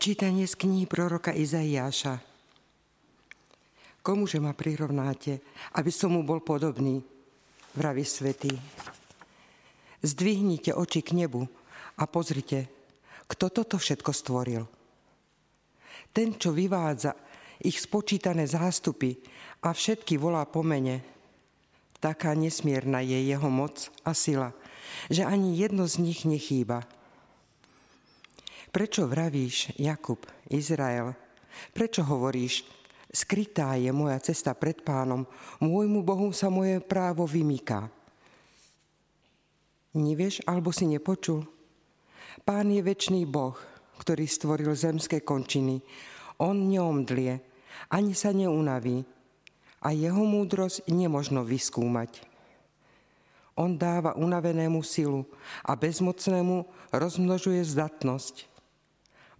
Čítanie z knihy proroka Izaiáša. Komuže ma prirovnáte, aby som mu bol podobný, vraví svetý. Zdvihnite oči k nebu a pozrite, kto toto všetko stvoril. Ten, čo vyvádza ich spočítané zástupy a všetky volá po mene, taká nesmierna je jeho moc a sila, že ani jedno z nich nechýba. Prečo vravíš, Jakub, Izrael? Prečo hovoríš, skrytá je moja cesta pred pánom, môjmu Bohu sa moje právo vymýka? Nevieš, alebo si nepočul? Pán je väčší Boh, ktorý stvoril zemské končiny. On neomdlie, ani sa neunaví a jeho múdrosť nemožno vyskúmať. On dáva unavenému silu a bezmocnému rozmnožuje zdatnosť.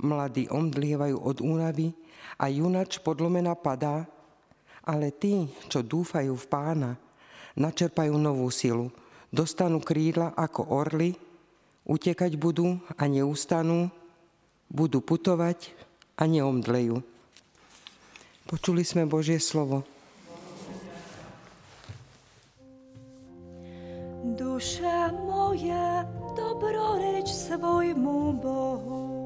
Mladí omdlievajú od únavy a junač podlomena padá, ale tí, čo dúfajú v pána, načerpajú novú silu, dostanú krídla ako orly, utekať budú a neustanú, budú putovať a neomdlejú. Počuli sme Božie slovo. Duša moja, dobroreč svojmu Bohu.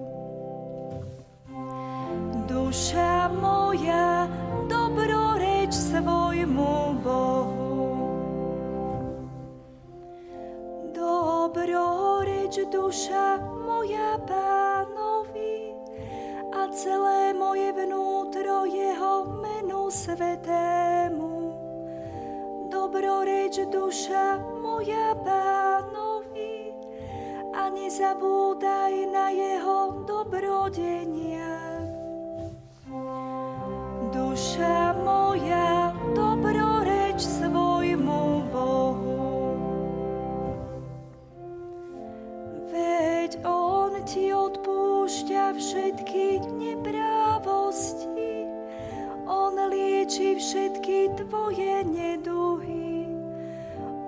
Duša moja pánovi a celé moje vnútro jeho menu svetému. Dobroreč duša moja pánovi a nezabúdaj na jeho dobrodenia všetky tvoje neduhy,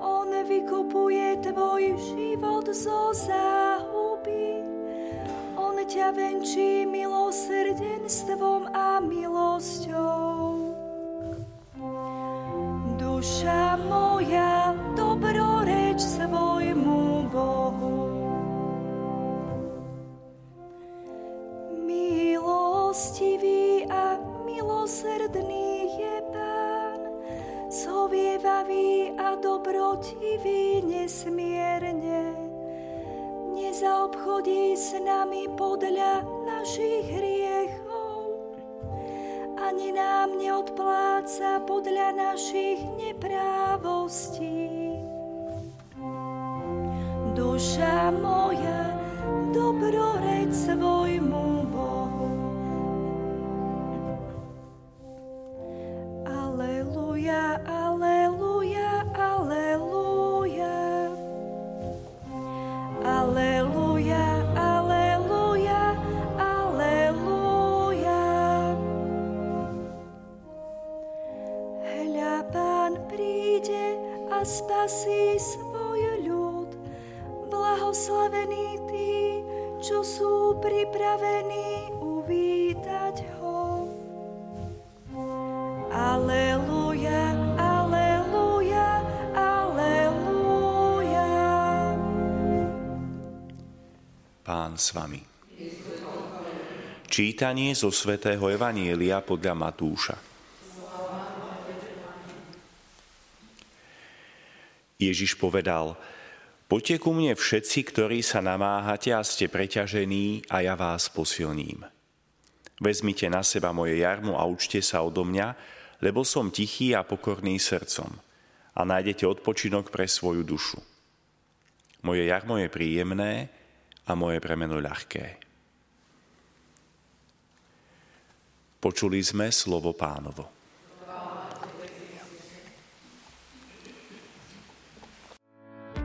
On vykupuje tvoj život zo záhuby, On ťa venčí milosrdenstvom a milosťou. Zhovievavý a dobrotivý nesmierne. Nezaobchodí s nami podľa našich hriechov ani nám neodpláca podľa našich neprávostí. Duša moja, dobroreč svojmu spasí svoj ľud. Blahoslavení tí, čo sú pripravení uvítať ho. Aleluja, aleluja, aleluja. Pán s vami. Čítanie zo svätého Evanielia podľa Matúša. Ježiš povedal, poďte ku mne všetci, ktorí sa namáhate a ste preťažení a ja vás posilním. Vezmite na seba moje jarmu a učte sa odo mňa, lebo som tichý a pokorný srdcom a nájdete odpočinok pre svoju dušu. Moje jarmo je príjemné a moje bremeno ľahké. Počuli sme slovo pánovo.